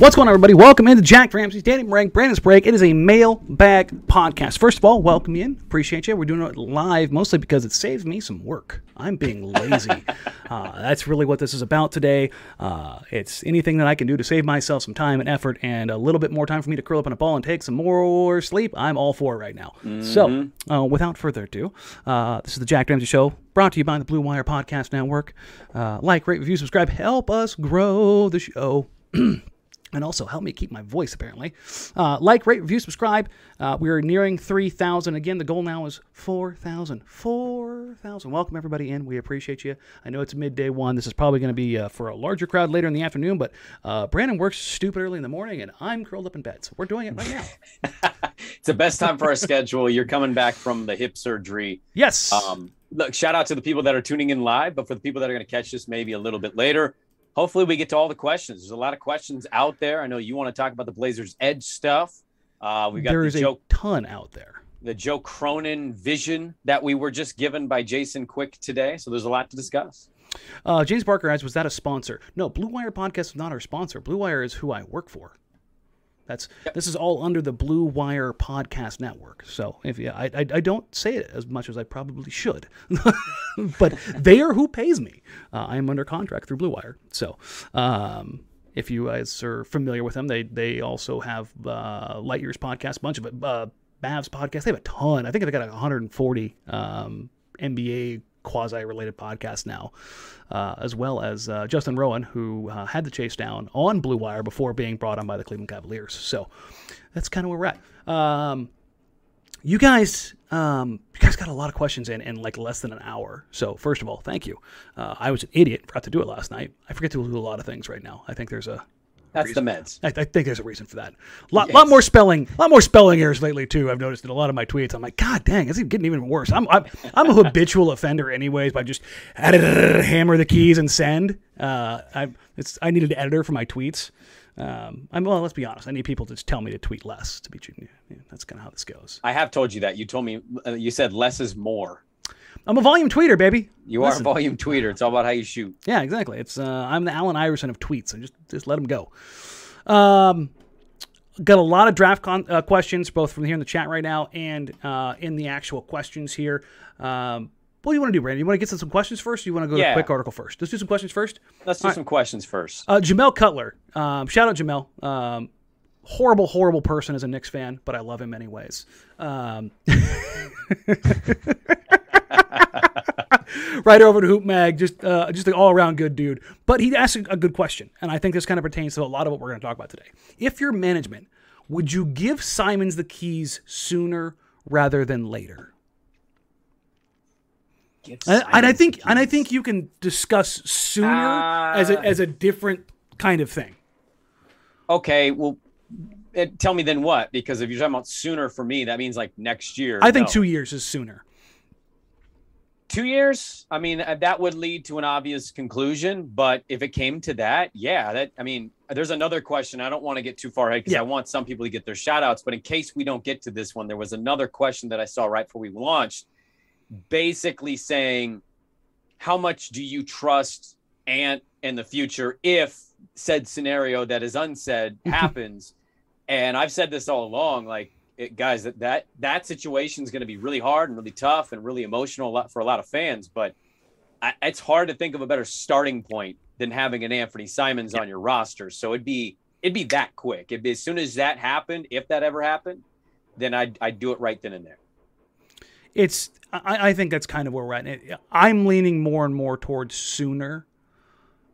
What's going on, everybody? Welcome into Jack Ramsey's Danny Rank Brandon's Break. It is a mailbag podcast. First of all, welcome you in. Appreciate you. We're doing it live mostly because it saves me some work. I'm being lazy. uh, that's really what this is about today. Uh, it's anything that I can do to save myself some time and effort and a little bit more time for me to curl up in a ball and take some more sleep. I'm all for it right now. So, uh, without further ado, uh, this is the Jacked Ramsays Show brought to you by the Blue Wire Podcast Network. Uh, like, rate, review, subscribe. Help us grow the show. and also help me keep my voice apparently. Uh, like rate review subscribe. Uh, we're nearing 3000 again the goal now is 4000 4000 welcome everybody in. We appreciate you. I know it's midday one. This is probably going to be uh, for a larger crowd later in the afternoon but uh, brandon works stupid early in the morning and i'm curled up in bed so we're doing it right now. It's the best time for our schedule. You're coming back from the hip surgery. yes. Um, look, shout out to the people that are tuning in live, but for the people that are going to catch this maybe a little bit later, hopefully we get to all the questions. There's a lot of questions out there. I know you want to talk about the Blazers Edge stuff. Uh, we got there the is a Joe, ton out there the Joe Cronin vision that we were just given by Jason Quick today. So there's a lot to discuss. uh, james barker asks was that a sponsor no blue wire podcast is not our sponsor blue wire is who i work for that's this is all under the Blue Wire Podcast Network. So if you, I, I, I don't say it as much as I probably should, but they are who pays me. Uh, I am under contract through Blue Wire. So um, if you guys are familiar with them, they they also have uh, Light Years podcast, a bunch of it, uh, Mavs podcast. They have a ton. I think they've got like 140 um, NBA quasi related podcast now, uh, as well as uh, Justin Rowan, who uh, had the chase down on Blue Wire before being brought on by the Cleveland Cavaliers. So that's kind of where we're at. Um, you guys, um, you guys got a lot of questions in in like less than an hour. So first of all, thank you. Uh, I was an idiot, forgot to do it last night. I forget to do a lot of things right now. I think there's a That's the meds. I, I think there's a reason for that. A lot, lot more spelling, a lot more spelling errors lately too. I've noticed in a lot of my tweets. I'm like, God dang, it's getting even worse. I'm I'm, I'm a habitual offender anyways by just hammer the keys and send. Uh, I it's I need an editor for my tweets. Um, I'm well. Let's be honest. I need people to just tell me to tweet less. To be yeah, that's kind of how this goes. I have told you that. You told me, uh, you said less is more. I'm a volume tweeter, baby. You Listen. are a volume tweeter. It's all about how you shoot. Yeah, exactly. It's uh, I'm the Allen Iverson of tweets. So just just let them go. Um, got a lot of draft con- uh, questions, both from here in the chat right now and uh, in the actual questions here. Um, what do you want to do, Brandon? You want to get to some questions first? Or you want to go to Yeah. the quick article first? Let's do some questions first. Let's do some questions first. Uh, Jamel Cutler. Um, shout out Jamel. Um, horrible, horrible person as a Knicks fan, but I love him anyways. Um, right over to Hoop Mag, just uh, just an all around good dude. But he asked a good question, and I think this kind of pertains to a lot of what we're going to talk about today. If you're management, would you give Simons the keys sooner rather than later? And, and I think and I think you can discuss sooner as a as a different kind of thing. Okay, well, eh, tell me then what? Because if you're talking about sooner for me, that means like next year. I think No. two years is sooner. Two years. I mean, uh, that would lead to an obvious conclusion. But if it came to that, yeah, that I mean, there's another question. I don't want to get too far ahead because Yeah. I want some people to get their shout outs. But in case we don't get to this one, there was another question that I saw right before we launched, basically saying, how much do you trust Ant in the future if said scenario that is unsaid happens? and I've said this all along, like it, guys, that that that situation is going to be really hard and really tough and really emotional for a lot of fans. But I, it's hard to think of a better starting point than having an Anthony Simons yeah. on your roster. So it'd be it'd be that quick. It'd be, as soon as that happened, if that ever happened, then I'd I'd do it right then and there. It's I, I think that's kind of where we're at. I'm leaning more and more towards sooner,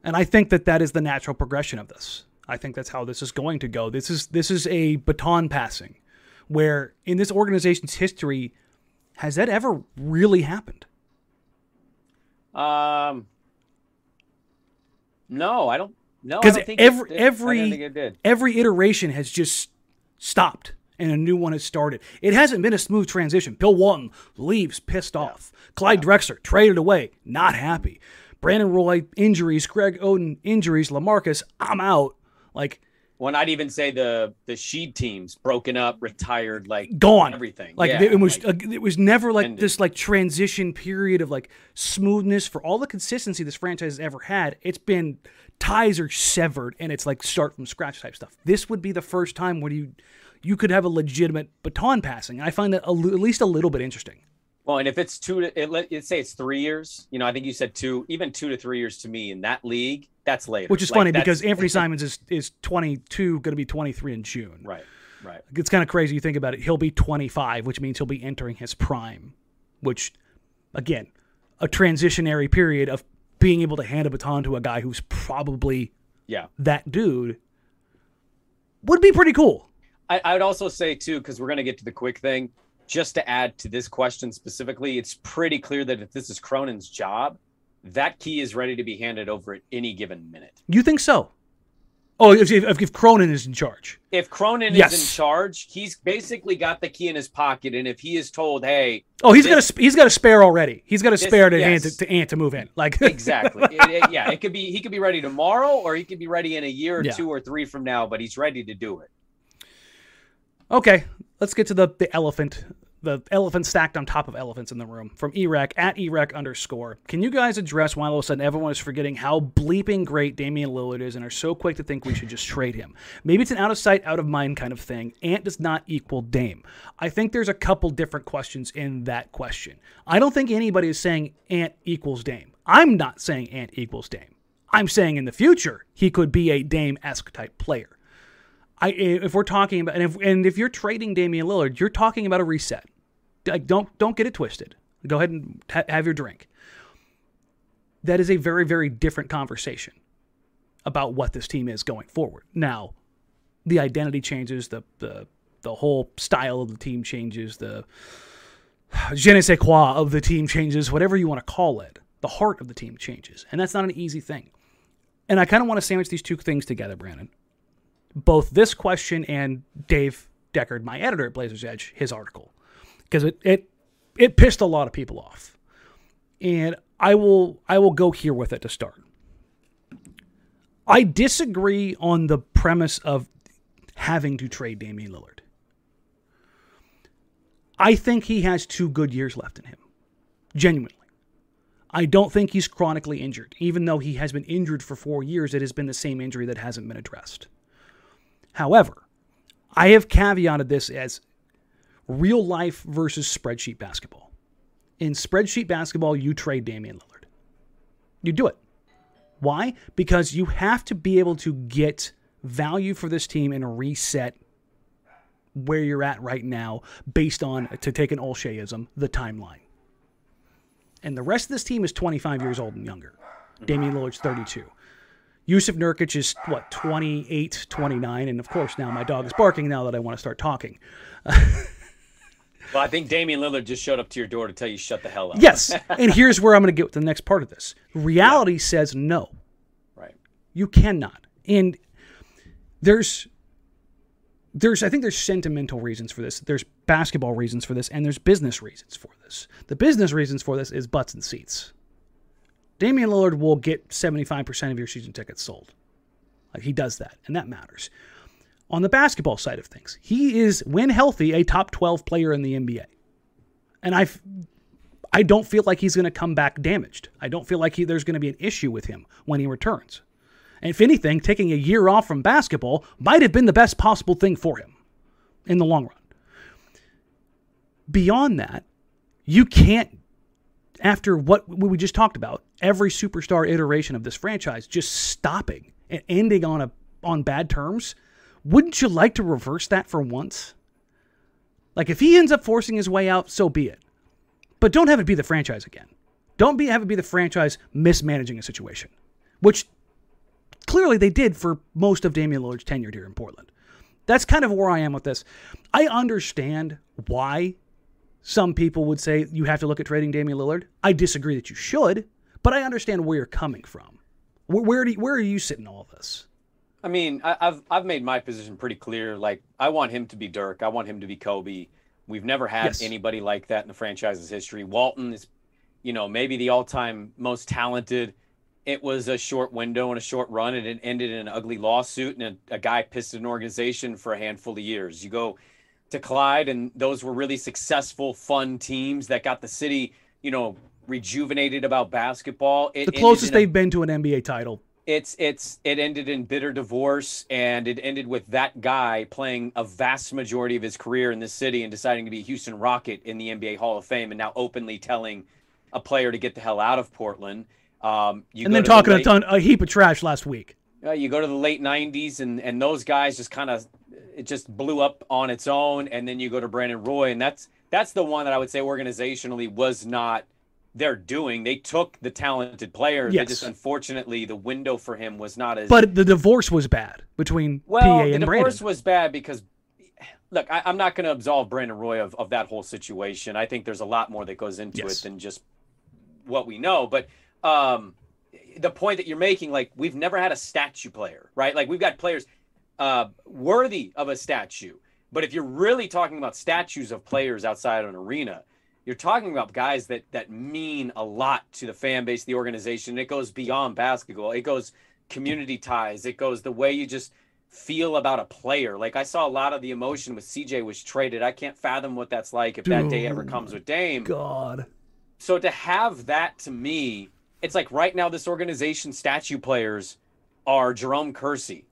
and I think that that is the natural progression of this. I think that's how this is going to go. This is this is a baton passing, where in this organization's history, has that ever really happened? Um, no, I don't. No, because every it, every every iteration has just stopped and a new one has started. It hasn't been a smooth transition. Bill Walton leaves pissed yeah. off. Clyde yeah. Drexler traded away, not happy. Brandon Roy injuries, Greg Oden injuries, Lamarcus, I'm out. Like well, not even say the the Sheed teams broken up, retired, like gone, everything. Like yeah, it was, like, it was never like ended. this like transition period of like smoothness for all the consistency this franchise has ever had. It's been ties are severed, and it's like start from scratch type stuff. This would be the first time where you you could have a legitimate baton passing. I find that a, at least a little bit interesting. Well, and if it's two to it, let, us say it's three years, you know, I think you said two, even two to three years to me in that league, that's later. Which is like, funny because Anthony Simons is is 22, going to be 23 in June. Right, right. It's kind of crazy you think about it. He'll be 25, which means he'll be entering his prime, which, again, a transitionary period of being able to hand a baton to a guy who's probably yeah that dude would be pretty cool. I, I would also say too, because we're going to get to the quick thing just to add to this question specifically, it's pretty clear that if this is Cronin's job, that key is ready to be handed over at any given minute. You think so? Oh, if, if, if Cronin is in charge. If Cronin yes. is in charge, he's basically got the key in his pocket, and if he is told, "Hey," oh, he's this, got a he's got a spare already. He's got a spare to yes. to, to Ant to move in. Like exactly, it, it, yeah. It could be he could be ready tomorrow, or he could be ready in a year or yeah. two or three from now. But he's ready to do it. Okay, let's get to the the elephant the elephant stacked on top of elephants in the room from Erec at Erec underscore. Can you guys address why all of a sudden everyone is forgetting how bleeping great Damian Lillard is and are so quick to think we should just trade him? Maybe it's an out of sight, out of mind kind of thing. Ant does not equal Dame. I think there's a couple different questions in that question. I don't think anybody is saying Ant equals Dame. I'm not saying Ant equals Dame. I'm saying in the future he could be a Dame esque type player. I, if we're talking about and if and if you're trading Damian Lillard, you're talking about a reset. Like don't don't get it twisted. Go ahead and ha- have your drink. That is a very very different conversation about what this team is going forward. Now, the identity changes, the the the whole style of the team changes, the je ne sais quoi of the team changes, whatever you want to call it. The heart of the team changes, and that's not an easy thing. And I kind of want to sandwich these two things together, Brandon. Both this question and Dave Deckard, my editor at Blazers Edge, his article because it, it it pissed a lot of people off. And I will I will go here with it to start. I disagree on the premise of having to trade Damian Lillard. I think he has two good years left in him. Genuinely. I don't think he's chronically injured. Even though he has been injured for four years, it has been the same injury that hasn't been addressed. However, I have caveated this as real life versus spreadsheet basketball. In spreadsheet basketball, you trade Damian Lillard. You do it. Why? Because you have to be able to get value for this team and reset where you're at right now based on, to take an Olsheyism, the timeline. And the rest of this team is 25 years old and younger. Damian Lillard's 32. Jusuf Nurkic is, what, 28, 29. And of course, now my dog is barking now that I want to start talking. Well, I think Damian Lillard just showed up to your door to tell you shut the hell up. Yes. and here's where I'm going to get with the next part of this. Reality yeah. says no. Right. You cannot. And there's there's I think there's sentimental reasons for this. There's basketball reasons for this and there's business reasons for this. The business reasons for this is butts and seats. Damian Lillard will get 75% of your season tickets sold. Like he does that and that matters on the basketball side of things. He is, when healthy, a top 12 player in the NBA. And I've I don't feel like he's going to come back damaged. I don't feel like he, there's going to be an issue with him when he returns. And if anything, taking a year off from basketball might have been the best possible thing for him in the long run. Beyond that, you can't, after what we just talked about, every superstar iteration of this franchise just stopping and ending on a on bad terms. Wouldn't you like to reverse that for once? Like if he ends up forcing his way out, so be it. But don't have it be the franchise again. Don't be have it be the franchise mismanaging a situation, which clearly they did for most of Damian Lillard's tenure here in Portland. That's kind of where I am with this. I understand why some people would say you have to look at trading Damian Lillard. I disagree that you should, but I understand where you're coming from. Where where, do you, where are you sitting all this? I mean, I, have I've made my position pretty clear. Like, I want him to be Dirk. I want him to be Kobe. We've never had yes. anybody like that in the franchise's history. Walton is, you know, maybe the all-time most talented. It was a short window and a short run, and it ended in an ugly lawsuit, and a, a guy pissed an organization for a handful of years. You go to Clyde, and those were really successful, fun teams that got the city, you know, rejuvenated about basketball. It the closest they've a, been to an NBA title it's it's it ended in bitter divorce and it ended with that guy playing a vast majority of his career in this city and deciding to be a Houston Rocket in the NBA Hall of Fame and now openly telling a player to get the hell out of Portland. Um, and then talking the late, a ton a heap of trash last week. Uh, you go to the late '90s and and those guys just kind of it just blew up on its own, and then you go to Brandon Roy and that's that's the one that I would say organizationally was not they're doing. They took the talented player. Yes. Just unfortunately the window for him was not as. But the divorce was bad between well, PA and Brandon. the divorce was bad because. Look, I, am not going to absolve Brandon Roy of, of that whole situation. I think there's a lot more that goes into yes. it than just what we know. But um, the point that you're making, like we've never had a statue player, right? Like we've got players uh, worthy of a statue. But if you're really talking about statues of players outside an arena, you're talking about guys that that mean a lot to the fan base, the organization. It goes beyond basketball. It goes community ties. It goes the way you just feel about a player. Like I saw a lot of the emotion with CJ was traded. I can't fathom what that's like if Dude, that day ever comes with Dame. God. So to have that to me, it's like right now this organization statue players are Jerome Kersey.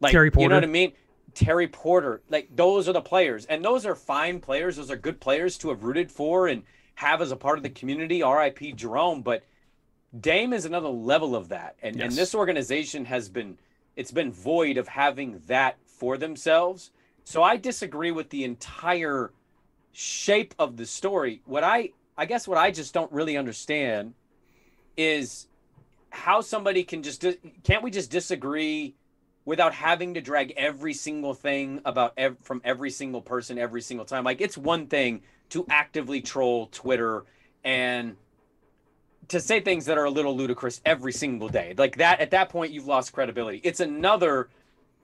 Like Terry Porter. You know what I mean? Terry Porter, like those are the players, and those are fine players. Those are good players to have rooted for and have as a part of the community. R.I.P. Jerome, but Dame is another level of that, and yes. and this organization has been it's been void of having that for themselves. So I disagree with the entire shape of the story. What I I guess what I just don't really understand is how somebody can just can't we just disagree without having to drag every single thing about ev- from every single person every single time. Like it's one thing to actively troll Twitter and to say things that are a little ludicrous every single day. Like that at that point you've lost credibility. It's another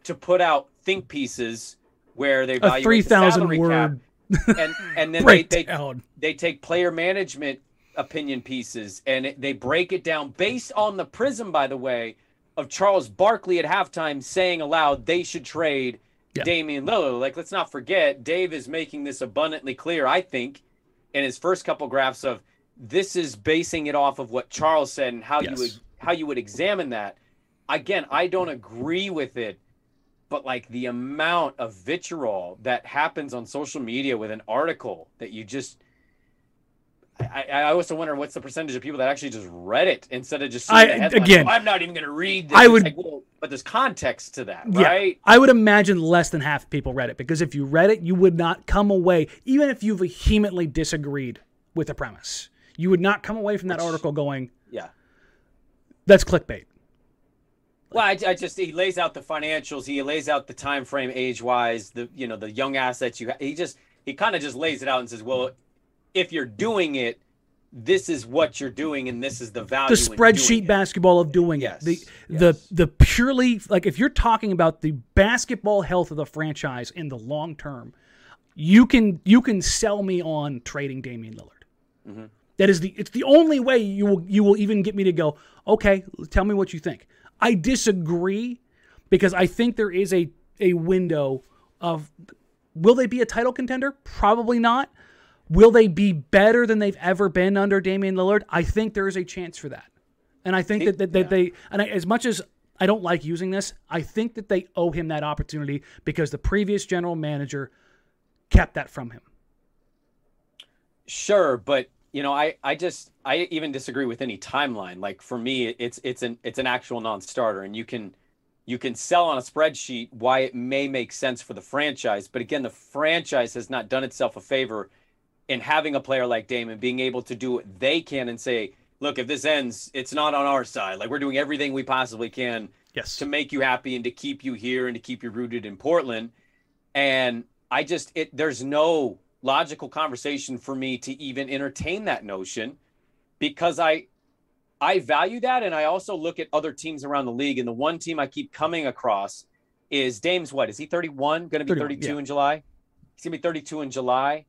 to put out think pieces where they value three thousand word cap, and and then they, they they take player management opinion pieces and it, they break it down based on the prism by the way of Charles Barkley at halftime saying aloud they should trade yeah. Damian Lillard. Like, let's not forget, Dave is making this abundantly clear, I think, in his first couple graphs of this is basing it off of what Charles said and how yes. you would how you would examine that. Again, I don't agree with it, but like the amount of vitriol that happens on social media with an article that you just I, I also wonder what's the percentage of people that actually just read it instead of just I, again. Oh, I'm not even going to read. This. I would, like, well, but there's context to that, right? Yeah, I would imagine less than half people read it because if you read it, you would not come away, even if you vehemently disagreed with the premise, you would not come away from that Which, article going, "Yeah, that's clickbait." Well, I, I, just he lays out the financials, he lays out the time frame, age wise, the you know the young assets you. Ha- he just he kind of just lays it out and says, well, if you're doing it, this is what you're doing and this is the value. The spreadsheet basketball of doing yes. it. The yes. the the purely like if you're talking about the basketball health of the franchise in the long term, you can you can sell me on trading Damian Lillard. Mm-hmm. That is the it's the only way you will you will even get me to go, okay, tell me what you think. I disagree because I think there is a a window of will they be a title contender? Probably not. Will they be better than they've ever been under Damian Lillard? I think there is a chance for that. And I think that, that, that Yeah. they, and I, as much as I don't like using this, I think that they owe him that opportunity because the previous general manager kept that from him. Sure, but you know, I I just I even disagree with any timeline. Like for me, it's it's an it's an actual non-starter, and you can you can sell on a spreadsheet why it may make sense for the franchise, but again, the franchise has not done itself a favor in having a player like Damon being able to do what they can and say, look, if this ends, it's not on our side. Like we're doing everything we possibly can Yes. to make you happy and to keep you here and to keep you rooted in Portland. And I just it there's no logical conversation for me to even entertain that notion because I I value that and I also look at other teams around the league and the one team I keep coming across is Dame's what is he 31 going to be 32 yeah. in July he's going to be 32 in July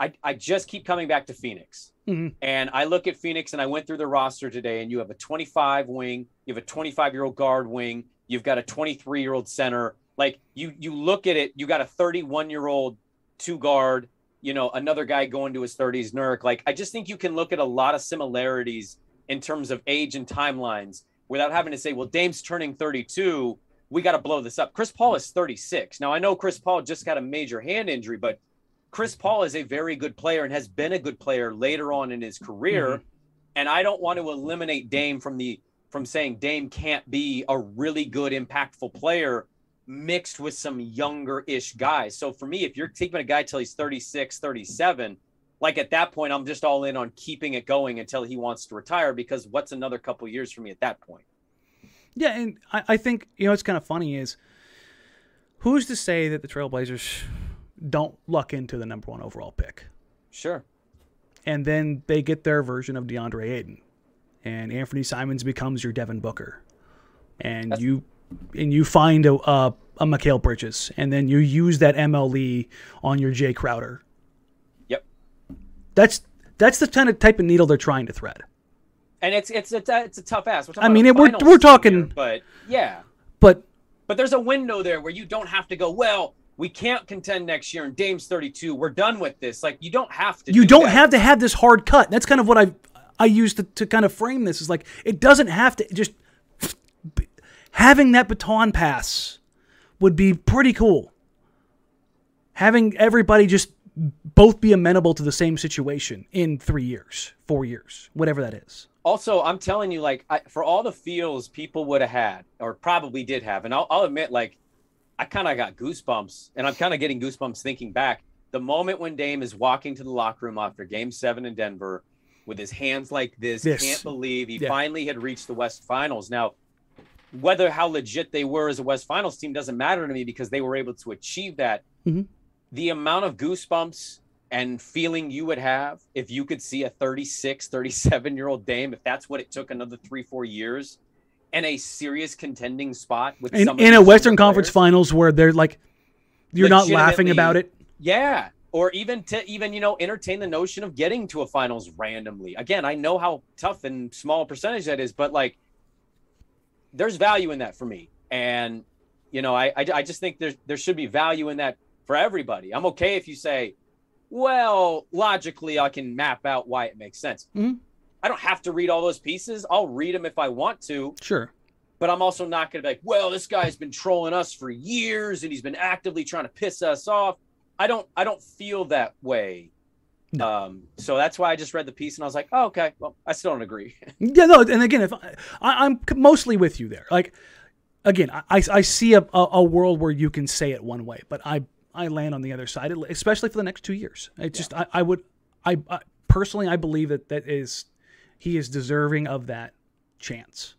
I I just keep coming back to Phoenix Mhm. and I look at Phoenix and I went through the roster today and you have a 25 wing, you have a 25 year old guard wing, you've got a 23 year old center. Like you you look at it, you got a 31 year old two guard, you know, another guy going to his 30s, Nurk. Like I just think you can look at a lot of similarities in terms of age and timelines without having to say, well, Dame's turning 32. We got to blow this up. Chris Paul is 36. Now I know Chris Paul just got a major hand injury, but Chris Paul is a very good player and has been a good player later on in his career. Mm-hmm. And I don't want to eliminate Dame from the from saying Dame can't be a really good, impactful player mixed with some younger ish guys. So for me, if you're keeping a guy till he's 36, 37, like at that point, I'm just all in on keeping it going until he wants to retire because what's another couple years for me at that point? Yeah, and I, I think you know what's kind of funny is who's to say that the Trailblazers don't luck into the number one overall pick, Sure. and then they get their version of DeAndre Ayton, and Anthony Simons becomes your Devin Booker, and That's- you and you find a a, a Mikal Bridges, and then you use that MLE on your Jae Crowder. Yep. That's that's the kind of type of needle they're trying to thread. And it's it's it's a, it's a tough ass. I mean, it- we're- we're talking- here, but yeah. But But there's a window there where you don't have to go, well, we can't contend next year and Dame's 32. We're done with this. Like you don't have to you do don't that. have to have this hard cut. That's kind of what I I use to, to kind of frame this. Is like it doesn't have to just having that baton pass would be pretty cool. Having everybody just both be amenable to the same situation in three years, four years, whatever that is. Also, I'm telling you, like, I, for all the feels people would have had, or probably did have, and I'll, I'll admit, like, I kind of got goosebumps, and I'm kind of getting goosebumps thinking back. The moment when Dame is walking to the locker room after Game Seven in Denver, with his hands like this, This. can't believe he Yeah. finally had reached the West Finals. Now, whether how legit they were as a West Finals team doesn't matter to me because they were able to achieve that. Mhm. The amount of goosebumps and feeling you would have if you could see a 36, 37 year old Dame, if that's what it took another three, four years, in a serious contending spot with In, some in a Western Conference players. Finals where they're like, you're not laughing about it. Yeah. Or even to even, you know, entertain the notion of getting to a finals randomly. Again, I know how tough and small percentage that is, but like there's value in that for me. And, you know, I I, I just think there's there should be value in that for everybody. I'm okay if you say, well, logically I can map out why it makes sense. Mhm. I don't have to read all those pieces. I'll read them if I want to Sure. but I'm also not going to be like, well, this guy's been trolling us for years and he's been actively trying to piss us off. I don't, I don't feel that way. No. Um, so that's why I just read the piece and I was like, oh, okay, well, I still don't agree. Yeah, no, and again, if I, I, I'm mostly with you there. Like, again, I, I see a, a, world where you can say it one way, but I, I land on the other side, especially for the next two years. It's just, I, I would, I, I personally, I believe that that is, he is deserving of that chance.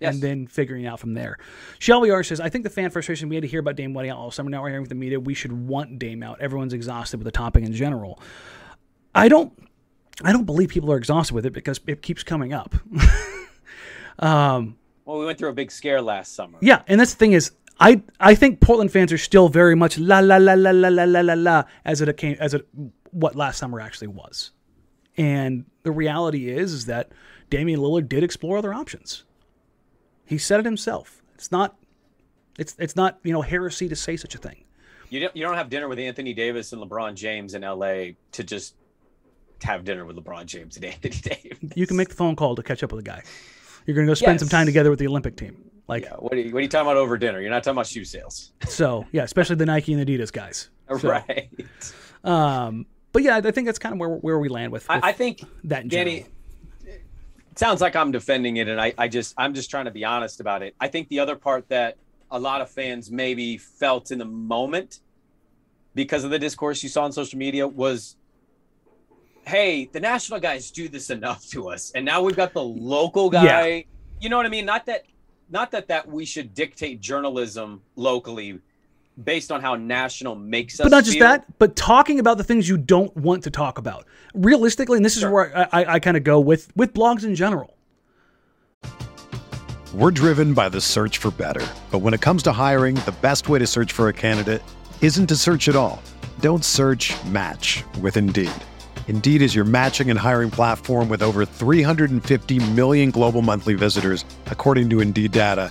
Yes. And then figuring out from there. Shelby R says, I think the fan frustration we had to hear about Dame Wedding out all summer. Now we're hearing from the media we should want Dame out. Everyone's exhausted with the topic in general. I don't I don't believe people are exhausted with it because it keeps coming up. um, well, we went through a big scare last summer. yeah, and that's the thing is, I I think Portland fans are still very much la la la la la la la la la as it came as it what last summer actually was, and the reality is is that Damian Lillard did explore other options. He said it himself. It's not, it's it's not you know heresy to say such a thing. You don't you don't have dinner with Anthony Davis and LeBron James in LA to just have dinner with LeBron James and Anthony Davis. You can make the phone call to catch up with a guy. You're gonna go spend yes. some time together with the Olympic team. Like, yeah, what are you what are you talking about over dinner? You're not talking about shoe sales. So yeah, especially the Nike and Adidas guys. So, right. Um, but yeah, I think that's kind of where where we land with. with I, think that Danny. It sounds like I'm defending it, and I, I just I'm just trying to be honest about it. I think the other part that a lot of fans maybe felt in the moment because of the discourse you saw on social media was hey the national guys do this enough to us and now we've got the local guy yeah. you know what i mean not that not that that we should dictate journalism locally based on how national makes us but not just feel. that but talking about the things you don't want to talk about realistically and this sure. is where i, I, I kind of go with with blogs in general we're driven by the search for better. But when it comes to hiring, the best way to search for a candidate isn't to search at all. Don't search match with Indeed. Indeed is your matching and hiring platform with over 350 million global monthly visitors, according to Indeed data,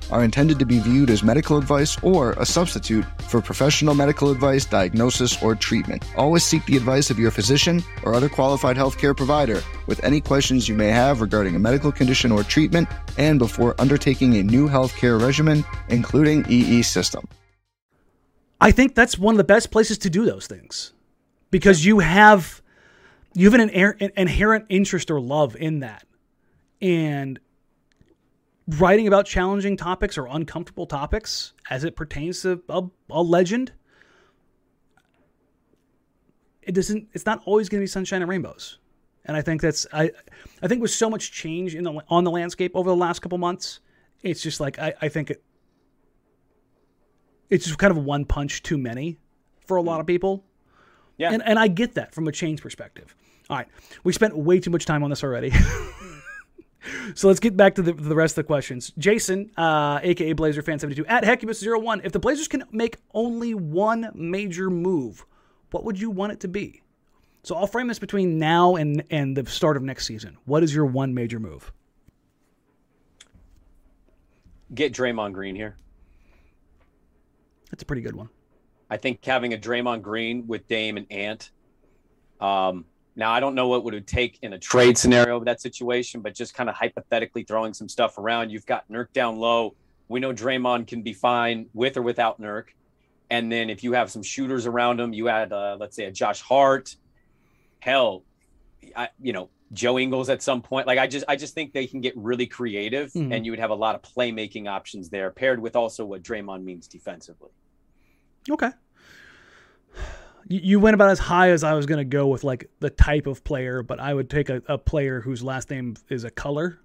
are intended to be viewed as medical advice or a substitute for professional medical advice, diagnosis, or treatment. Always seek the advice of your physician or other qualified healthcare provider with any questions you may have regarding a medical condition or treatment and before undertaking a new healthcare regimen, including EE system. I think that's one of the best places to do those things because you have you have an inherent interest or love in that. And writing about challenging topics or uncomfortable topics as it pertains to a, a legend, it doesn't. It's not always going to be sunshine and rainbows. And I think that's I, I think with so much change in the on the landscape over the last couple months, it's just like I, I think it, it's just kind of one punch too many for a lot of people. Yeah. And and I get that from a change perspective. All right, we spent way too much time on this already. so let's get back to the, the rest of the questions. Jason, uh, aka Blazer Fan 72 at Hecubus01. If the Blazers can make only one major move, what would you want it to be? So I'll frame this between now and and the start of next season. What is your one major move? Get Draymond Green here. That's a pretty good one. I think having a Draymond Green with Dame and Ant um, now, I don't know what would it take in a trade scenario of that situation, but just kind of hypothetically throwing some stuff around. You've got Nurk down low. We know Draymond can be fine with or without Nurk. And then if you have some shooters around him, you add, uh, let's say, a Josh Hart. Hell, I, you know, Joe Ingles at some point. Like I just, I just think they can get really creative, mm-hmm. and you would have a lot of playmaking options there, paired with also what Draymond means defensively. Okay you went about as high as I was going to go with like the type of player, but I would take a, a player whose last name is a color,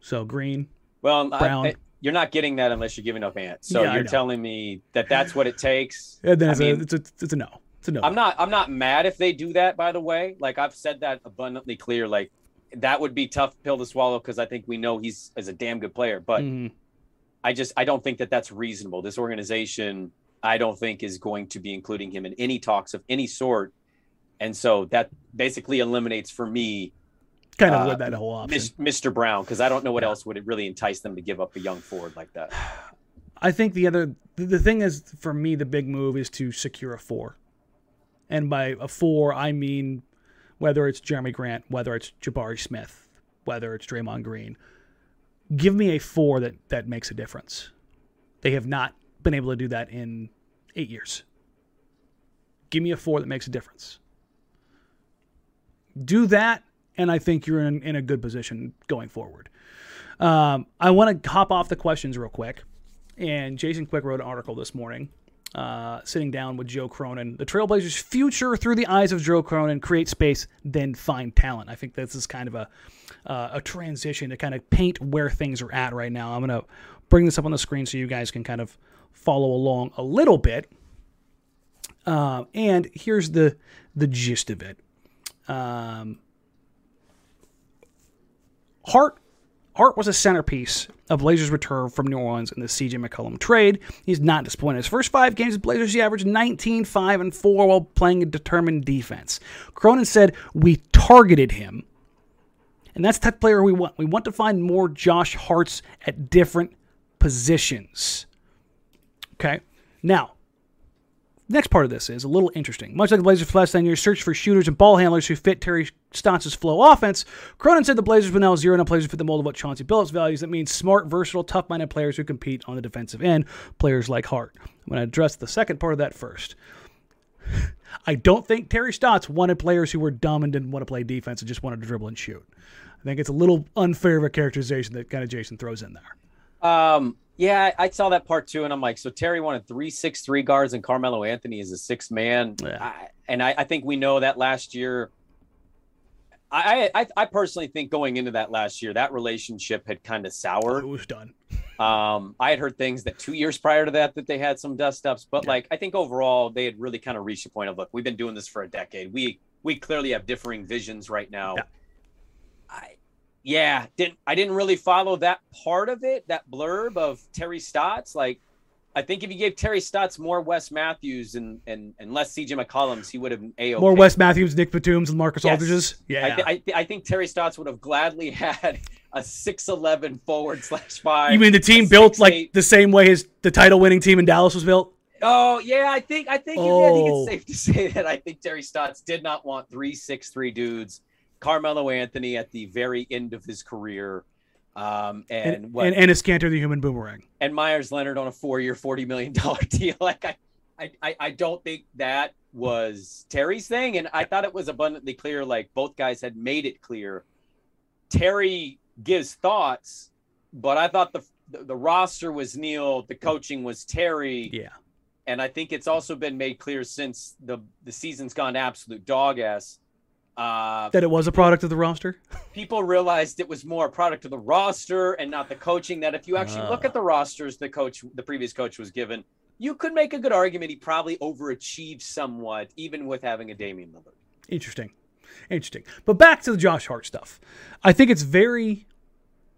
so green. Well, brown. I, I, you're not getting that unless you're giving up Ant. So yeah, you're telling me that that's what it takes. And then it's, mean, a, it's, a, it's a no. It's a no. I'm not I'm not mad if they do that. By the way, like I've said that abundantly clear. Like that would be tough pill to swallow because I think we know he's is a damn good player, but Mhm. I just I don't think that that's reasonable. This organization I don't think is going to be including him in any talks of any sort, and so that basically eliminates for me kind of uh, that whole option. Mr. Brown because I don't know what else would it really entice them to give up a young forward like that. I think the other the- the thing is for me the big move is to secure a four, and by a four I mean whether it's Jerami Grant, whether it's Jabari Smith, whether it's Draymond Green. Give me a four that that makes a difference. They have not been able to do that in eight years. Give me a four that makes a difference. Do that, and I think you're in, in a good position going forward. Um, I want to hop off the questions real quick. And Jason Quick wrote an article this morning, uh, sitting down with Joe Cronin. The Trailblazers' future through the eyes of Joe Cronin: create space, then find talent. I think this is kind of a uh, a transition to kind of paint where things are at right now. I'm gonna bring this up on the screen so you guys can kind of follow along a little bit. Um, and here's the the gist of it. Um, Hart Hart was a centerpiece of Blazers' return from New Orleans in the CJ McCollum trade. He's not disappointed. His first five games with Blazers, he averaged 19, 5, and 4 while playing a determined defense. Cronin said, We targeted him. And that's the type of player we want. We want to find more Josh Harts at different positions. Okay. Now, next part of this is a little interesting. Much like the Blazers last 10 years searched for shooters and ball handlers who fit Terry Stotts' flow offense, Cronin said the Blazers will now zero in players who fit the mold of what Chauncey Billups values. That means smart, versatile, tough-minded players who compete on the defensive end, players like Hart. I'm going to address the second part of that first. I don't think Terry Stotts wanted players who were dumb and didn't want to play defense and just wanted to dribble and shoot. I think it's a little unfair of a characterization that kind of Jason throws in there. Um, yeah, I saw that part too, and I'm like, so Terry wanted three six three guards, and Carmelo Anthony is a six man, Yeah. I, and I, I think we know that last year. I, I I personally think going into that last year, that relationship had kind of soured. It was done. Um, I had heard things that two years prior to that that they had some dust ups, but Yeah. like I think overall they had really kind of reached a point of look, we've been doing this for a decade. We we clearly have differing visions right now. Yeah. I yeah, didn't I didn't really follow that part of it, that blurb of Terry Stotts. Like I think if you gave Terry Stotts more Wes Matthews and and, and less CJ McCollums, he would have been a More Wes Matthews, Nick Batums, and Marcus Yes. Aldridge's. Yeah. I, th- I, th- I think Terry Stotts would have gladly had a six eleven forward slash five. You mean the team built 6'8" like the same way his the title winning team in Dallas was built? Oh yeah, I think I think I think Oh. it's safe to say that I think Terry Stotts did not want three six three dudes. Carmelo Anthony at the very end of his career, um, and, And, what and, and Kanter, the human boomerang. and Meyers Leonard on a four year, forty million dollar deal. Like I, I, I, don't think that was Terry's thing, and I thought it was abundantly clear. Like both guys had made it clear. Terry gives thoughts, but I thought the the, the roster was Neil, the coaching was Terry Yeah. and I think it's also been made clear since the the season's gone absolute dog ass. Uh, That it was a product of the roster. people realized it was more a product of the roster and not the coaching. That if you actually look Ah. at the rosters the coach, the previous coach was given, you could make a good argument he probably overachieved somewhat, even with having a Damian Lillard. Interesting. Interesting. But back to the Josh Hart stuff. I think it's very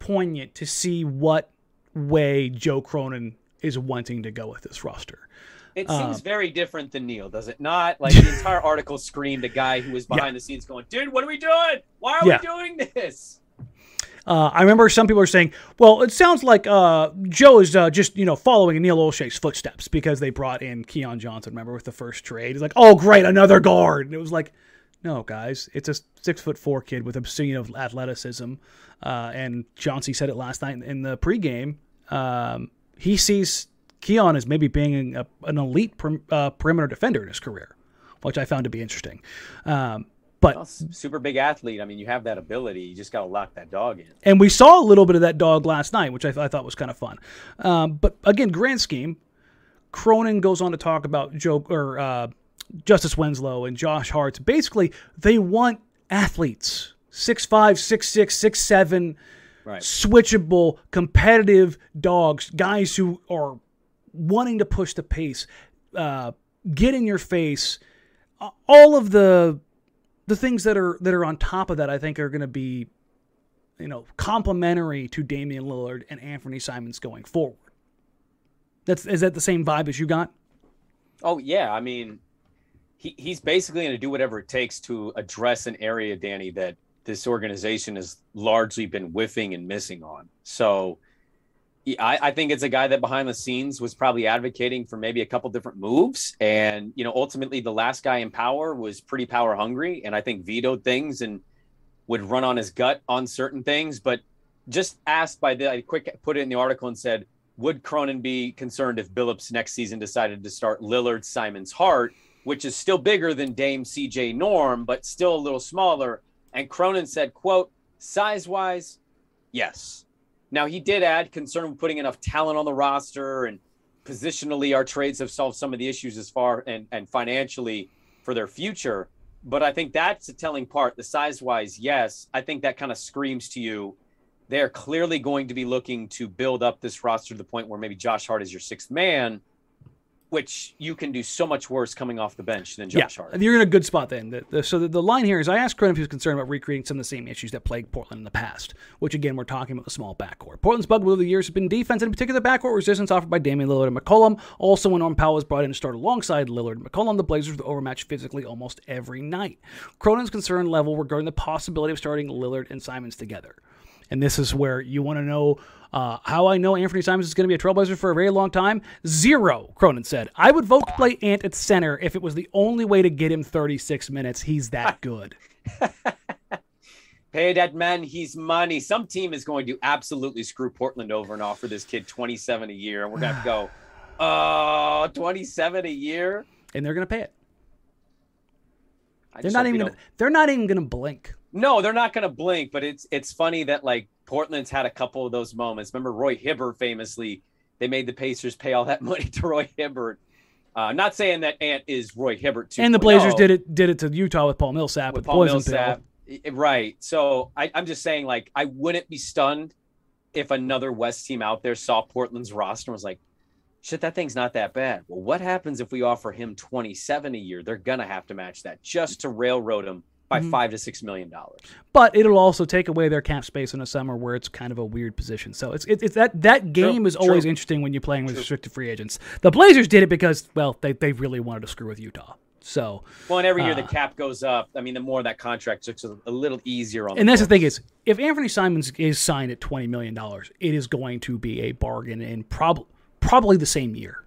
poignant to see what way Joe Cronin is wanting to go with this roster. It Uh, seems very different than Neil, does it not? Like the entire article screamed a guy who was behind the scenes going, "Dude, what are we doing? Why are Yeah. we doing this?" Uh, I remember some people are saying, "Well, it sounds like uh, Joe is uh, just you know following Neil Olshey's footsteps because they brought in Keon Johnson. Remember with the first trade, he's like, "Oh, great, another guard." And it was like, "No, guys, it's a six foot four kid with obscene of athleticism." Uh, and Chauncey said it last night in the pregame. Um, he sees Keon is maybe being a, an elite per, uh, perimeter defender in his career, which I found to be interesting. Um, but Well, super big athlete. I mean, you have that ability. You just got to lock that dog in. and we saw a little bit of that dog last night, which I, I thought was kind of fun. Um, but again, grand scheme, Cronin goes on to talk about Joe or uh, Justice Winslow and Josh Hart. Basically, they want athletes six five, six six, six seven, Right. switchable, competitive dogs, guys who are wanting to push the pace, uh, get in your face, all of the the things that are that are on top of that, I think, are going to be, you know, complementary to Damian Lillard and Anthony Simons going forward. That's is that the same vibe as you got? Oh yeah, I mean, he, he's basically going to do whatever it takes to address an area, Danny, that this organization has largely been whiffing and missing on. So I, I, think it's a guy that behind the scenes was probably advocating for maybe a couple different moves. And, you know, ultimately the last guy in power was pretty power hungry. And I think vetoed things and would run on his gut on certain things. But just asked by the, I quick put it in the article and said, would Cronin be concerned if Billups next season decided to start Lillard, Simons, Hart, which is still bigger than Dame CJ Norm, but still a little smaller? And Cronin said, quote, size wise, yes. Now he did add concern with putting enough talent on the roster and positionally our trades have solved some of the issues as far and, and financially for their future. But I think that's a telling part. The size wise, yes. I think that kind of screams to you. They're clearly going to be looking to build up this roster to the point where maybe Josh Hart is your sixth man which you can do so much worse coming off the bench than Josh yeah, Hart. You're in a good spot then. The, the, so the, the, line here is I asked Cronin if he was concerned about recreating some of the same issues that plagued Portland in the past, which again, we're talking about the small backcourt. Portland's bugaboo of the years has been defense, and in particular the backcourt resistance offered by Damian Lillard and McCollum. Also, when Norm Powell was brought in to start alongside Lillard and McCollum, the Blazers were overmatched physically almost every night. Cronin's concern level regarding the possibility of starting Lillard and Simons together. And this is where you want to know uh, how I know Anfernee Simons is going to be a trailblazer for a very long time? Zero, Cronin said. I would vote to play Ant at center if it was the only way to get him 36 minutes. He's that good. Pay that man he's money. Some team is going to absolutely screw Portland over and offer this kid 27 a year. And we're going to go, oh, 27 a year? And they're going to pay it. They're not, even gonna, they're not even going to blink. No, they're not going to blink. But it's it's funny that like Portland's had a couple of those moments. Remember Roy Hibbert famously, they made the Pacers pay all that money to Roy Hibbert. Uh, not saying that Ant is Roy Hibbert too. And the Blazers did it did it to Utah with Paul Millsap with, with Paul Millsap. Pill. Right. So I, I'm just saying, like, I wouldn't be stunned if another West team out there saw Portland's roster and was like, shit, that thing's not that bad. Well, what happens if we offer him 27 a year? They're gonna have to match that just to railroad him by mm-hmm. five to six million dollars. But it'll also take away their cap space in the summer where it's kind of a weird position. So it's it's, it's that that game true, is always true. interesting when you're playing with true. restricted free agents. The Blazers did it because well they they really wanted to screw with Utah. So well, and every year uh, the cap goes up. I mean, the more that contract looks a, little easier on. And the that's books. the thing is, if Anfernee Simons is signed at twenty million dollars, it is going to be a bargain and prob- probably the same year.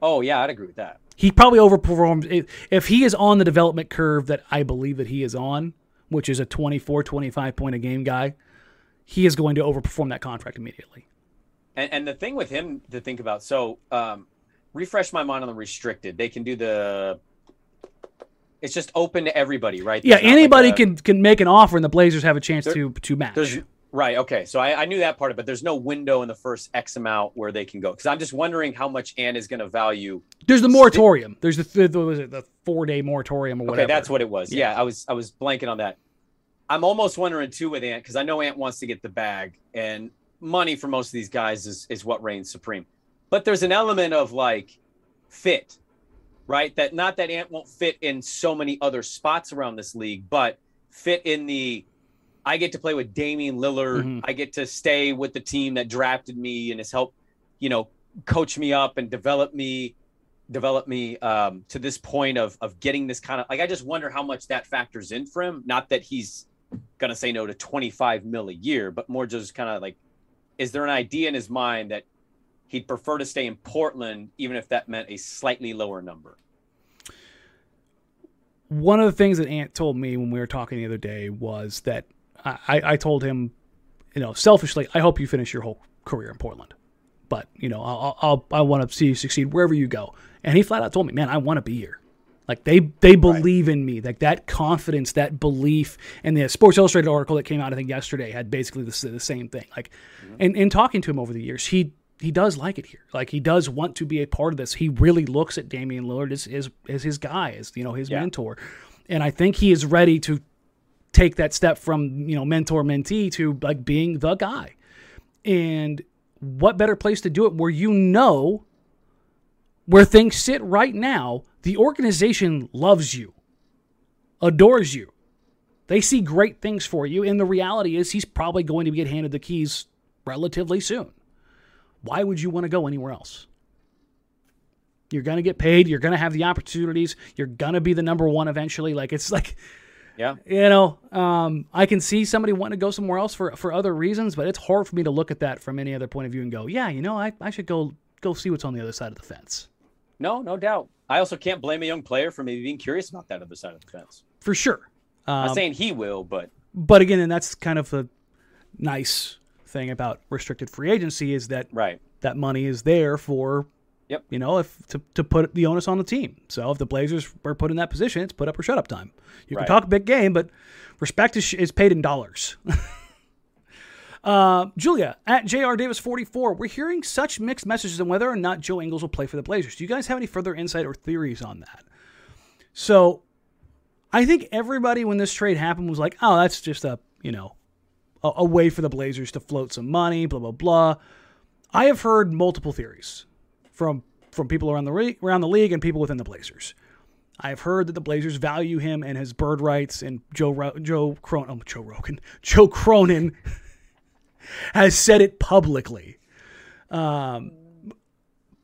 Oh yeah, I'd agree with that. He probably overperformed if he is on the development curve that I believe that he is on, which is a 24, 25 point a game guy. He is going to overperform that contract immediately. And, and the thing with him to think about, so um, refresh my mind on the restricted. They can do the. It's just open to everybody, right? There's yeah, anybody like a, can can make an offer, and the Blazers have a chance there, to to match. Right. Okay. So I, I, knew that part of it, but there's no window in the first X amount where they can go. Because I'm just wondering how much Ant is going to value. There's the moratorium. There's the, the was it the four day moratorium or whatever. Okay, that's what it was. Yeah. yeah, I was I was blanking on that. I'm almost wondering too with Ant because I know Ant wants to get the bag, and money for most of these guys is is what reigns supreme. But there's an element of like fit, right? That not that Ant won't fit in so many other spots around this league, but fit in the I get to play with Damian Lillard. Mm-hmm. I get to stay with the team that drafted me and has helped, you know, coach me up and develop me, develop me um, to this point of of getting this kind of like. I just wonder how much that factors in for him. Not that he's gonna say no to 25 mil a year, but more just kind of like, is there an idea in his mind that he'd prefer to stay in Portland, even if that meant a slightly lower number? One of the things that Ant told me when we were talking the other day was that I, I told him, you know, selfishly, I hope you finish your whole career in Portland. But, you know, I'll, I'll I want to see you succeed wherever you go. And he flat out told me, man, I want to be here. Like they they believe right. in me. Like that confidence, that belief. And the Sports Illustrated article that came out, I think yesterday, had basically the, the same thing. Like, mm-hmm. and in talking to him over the years, he he does like it here. Like he does want to be a part of this. He really looks at Damian Lillard as as, as his guy, as you know his yeah. mentor. And I think he is ready to take that step from you know mentor mentee to like being the guy and what better place to do it where you know where things sit right now, the organization loves you, adores you. They see great things for you, and the reality is he's probably going to get handed the keys relatively soon. Why would you want to go anywhere else? You're going to get paid. You're going to have the opportunities. You're going to be the number one eventually. Like, it's like, Yeah. you know, um, I can see somebody wanting to go somewhere else for, for other reasons, but it's hard for me to look at that from any other point of view and go, yeah, you know, I, I should go go see what's on the other side of the fence. No, no doubt. I also can't blame a young player for maybe being curious about that other side of the fence. For sure. I'm Um, not saying he will, but but again, and that's kind of the nice thing about restricted free agency is that right. that money is there for Yep. you know if to, to put the onus on the team. So if the blazers were put in that position it's put up or shut up time. You Right. can talk a big game but respect is, is paid in dollars. Uh, julia at jr davis 44 we're hearing such mixed messages on whether or not joe ingles will play for the blazers. Do you guys have any further insight or theories on that? So i think everybody when this trade happened was like oh that's just a you know a, a way for the blazers to float some money blah blah blah. I have heard multiple theories from from people around the re- around the league and people within the Blazers. I have heard that the Blazers value him and his bird rights, and Joe Ro- Joe Cronin, oh, Joe Rogan, Joe Cronin has said it publicly. Um,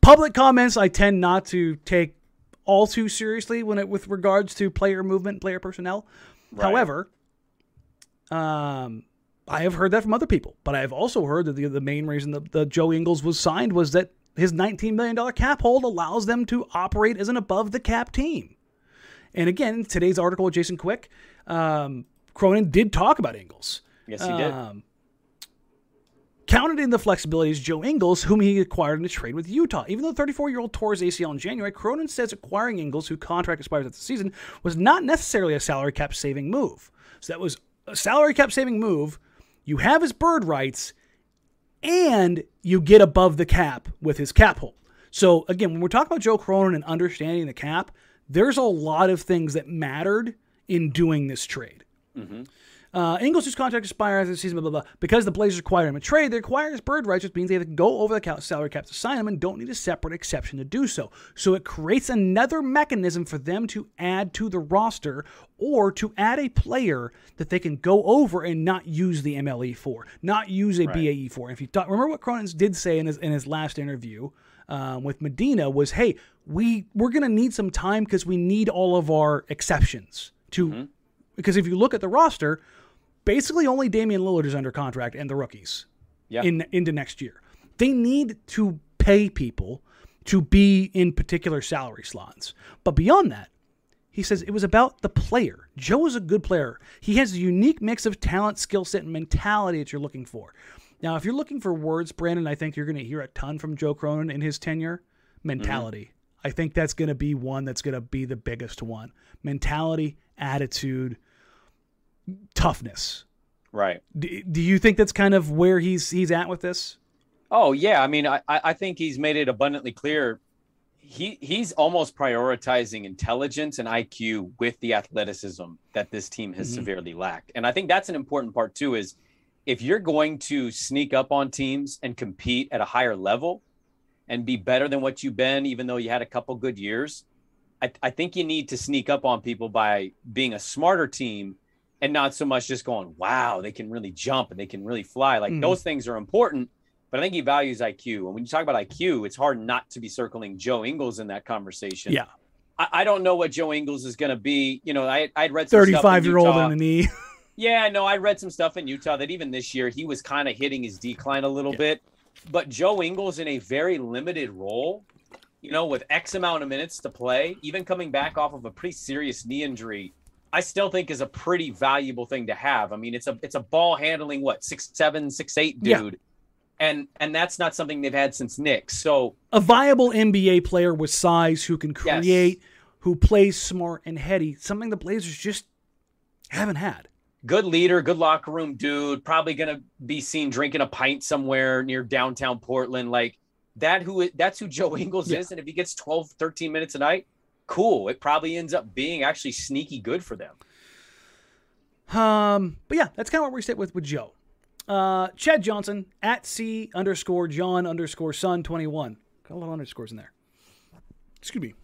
public comments I tend not to take all too seriously when it with regards to player movement, player personnel. Right. However, um, I have heard that from other people, but I have also heard that the, the main reason that the Joe Ingles was signed was that his $19 million cap hold allows them to operate as an above the cap team. And again, today's article with Jason Quick, um, Cronin did talk about Ingles. Yes, he did. Um, counted in the flexibility is Joe Ingles, whom he acquired in a trade with Utah. Even though the 34 year old tore his ACL in January, Cronin says acquiring Ingles, whose contract expires at the season, was not necessarily a salary cap saving move. So that was a salary cap saving move. You have his bird rights, and you get above the cap with his cap hold. So again, when we're talking about Joe Cronin and understanding the cap, there's a lot of things that mattered in doing this trade. Mm-hmm. Uh, Ingles, whose contract expires this season, blah, blah, blah. Because the Blazers acquired him in trade, they acquire his bird rights, which means they have to go over the salary cap to sign him and don't need a separate exception to do so. So it creates another mechanism for them to add to the roster or to add a player that they can go over and not use the MLE for, not use a BAE for. If you thought, remember what Cronin did say in his, in his last interview um, with Medina was, hey, we, we're going to need some time because we need all of our exceptions to because if you look at the roster, basically only Damian Lillard is under contract and the rookies Yeah. in into next year. They need to pay people to be in particular salary slots. But beyond that, he says it was about the player. Joe is a good player. He has a unique mix of talent, skill set, and mentality that you're looking for. Now, if you're looking for words, Brandon, I think you're going to hear a ton from Joe Cronin in his tenure. Mentality. Mm-hmm. I think that's going to be one that's going to be the biggest one. Mentality, attitude, toughness. right. Do, do you think that's kind of where he's he's at with this? Oh yeah, I mean, I I think he's made it abundantly clear. He he's almost prioritizing intelligence and IQ with the athleticism that this team has Mhm. severely lacked, and I think that's an important part too. Is if you're going to sneak up on teams and compete at a higher level, and be better than what you've been, even though you had a couple good years, I, I think you need to sneak up on people by being a smarter team and not so much just going, wow, they can really jump and they can really fly. Like Mhm. those things are important, but I think he values IQ. And when you talk about IQ, it's hard not to be circling Joe Ingles in that conversation. Yeah, I, I don't know what Joe Ingles is going to be. You know, I, I'd read some stuff in 35 year old in the knee. Yeah, no, I read some stuff in Utah that even this year he was kind of hitting his decline a little Yeah. bit. But Joe Ingles in a very limited role, you know, with X amount of minutes to play, even coming back off of a pretty serious knee injury, I still think is a pretty valuable thing to have. I mean, it's a it's a ball handling what six seven six eight Yeah. dude, and and that's not something they've had since Nick. So a viable NBA player with size who can Yes. create, who plays smart and heady, something the Blazers just haven't had. good leader, good locker room dude, probably gonna be seen drinking a pint somewhere near downtown Portland. Like that who that's who Joe Ingles Yeah. is. And if he gets 12, 13 minutes a night, cool. It probably ends up being actually sneaky good for them. Um, but yeah, that's kind of where we sit with with Joe. Uh, Chad Johnson at C underscore John underscore Son twenty one. Got a lot of underscores in there. Excuse me.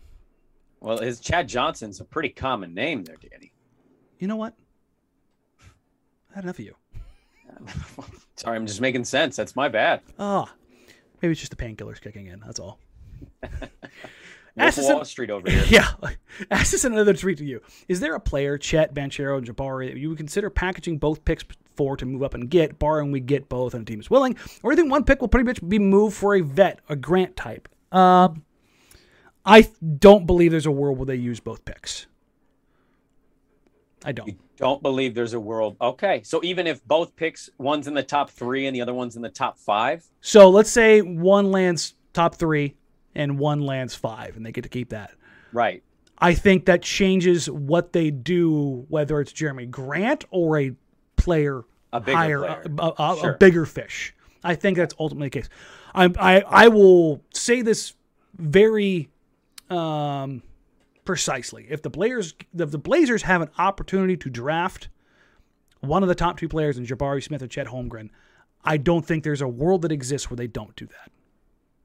Well, his Chad Johnson's a pretty common name there, Danny. You know what? I had enough of you. Sorry, I'm just making sense. That's my bad. Ah, maybe it's just the painkillers kicking in. That's all. Wolf of us Street over here. Yeah. Ask this another tweet to you. Is there a player, Chet, Banchero, and Jabari, that you would consider packaging both picks for to move up and get, barring we get both and the team is willing? Or do you think one pick will pretty much be moved for a vet, a grant type? Um, I don't believe there's a world where they use both picks. I don't. You don't believe there's a world. Okay, so even if both picks, one's in the top three and the other one's in the top five, So let's say one lands top three and one lands five, and they get to keep that. right? I think that changes what they do, whether it's Jerami Grant or a player A bigger higher, player. A, a- a- a bigger fish. I think that's ultimately the case. I, I, I will say this very um, precisely. If the Blazers, if the Blazers have an opportunity to draft one of the top two players in Jabari Smith or Chet Holmgren, I don't think there's a world that exists where they don't do that.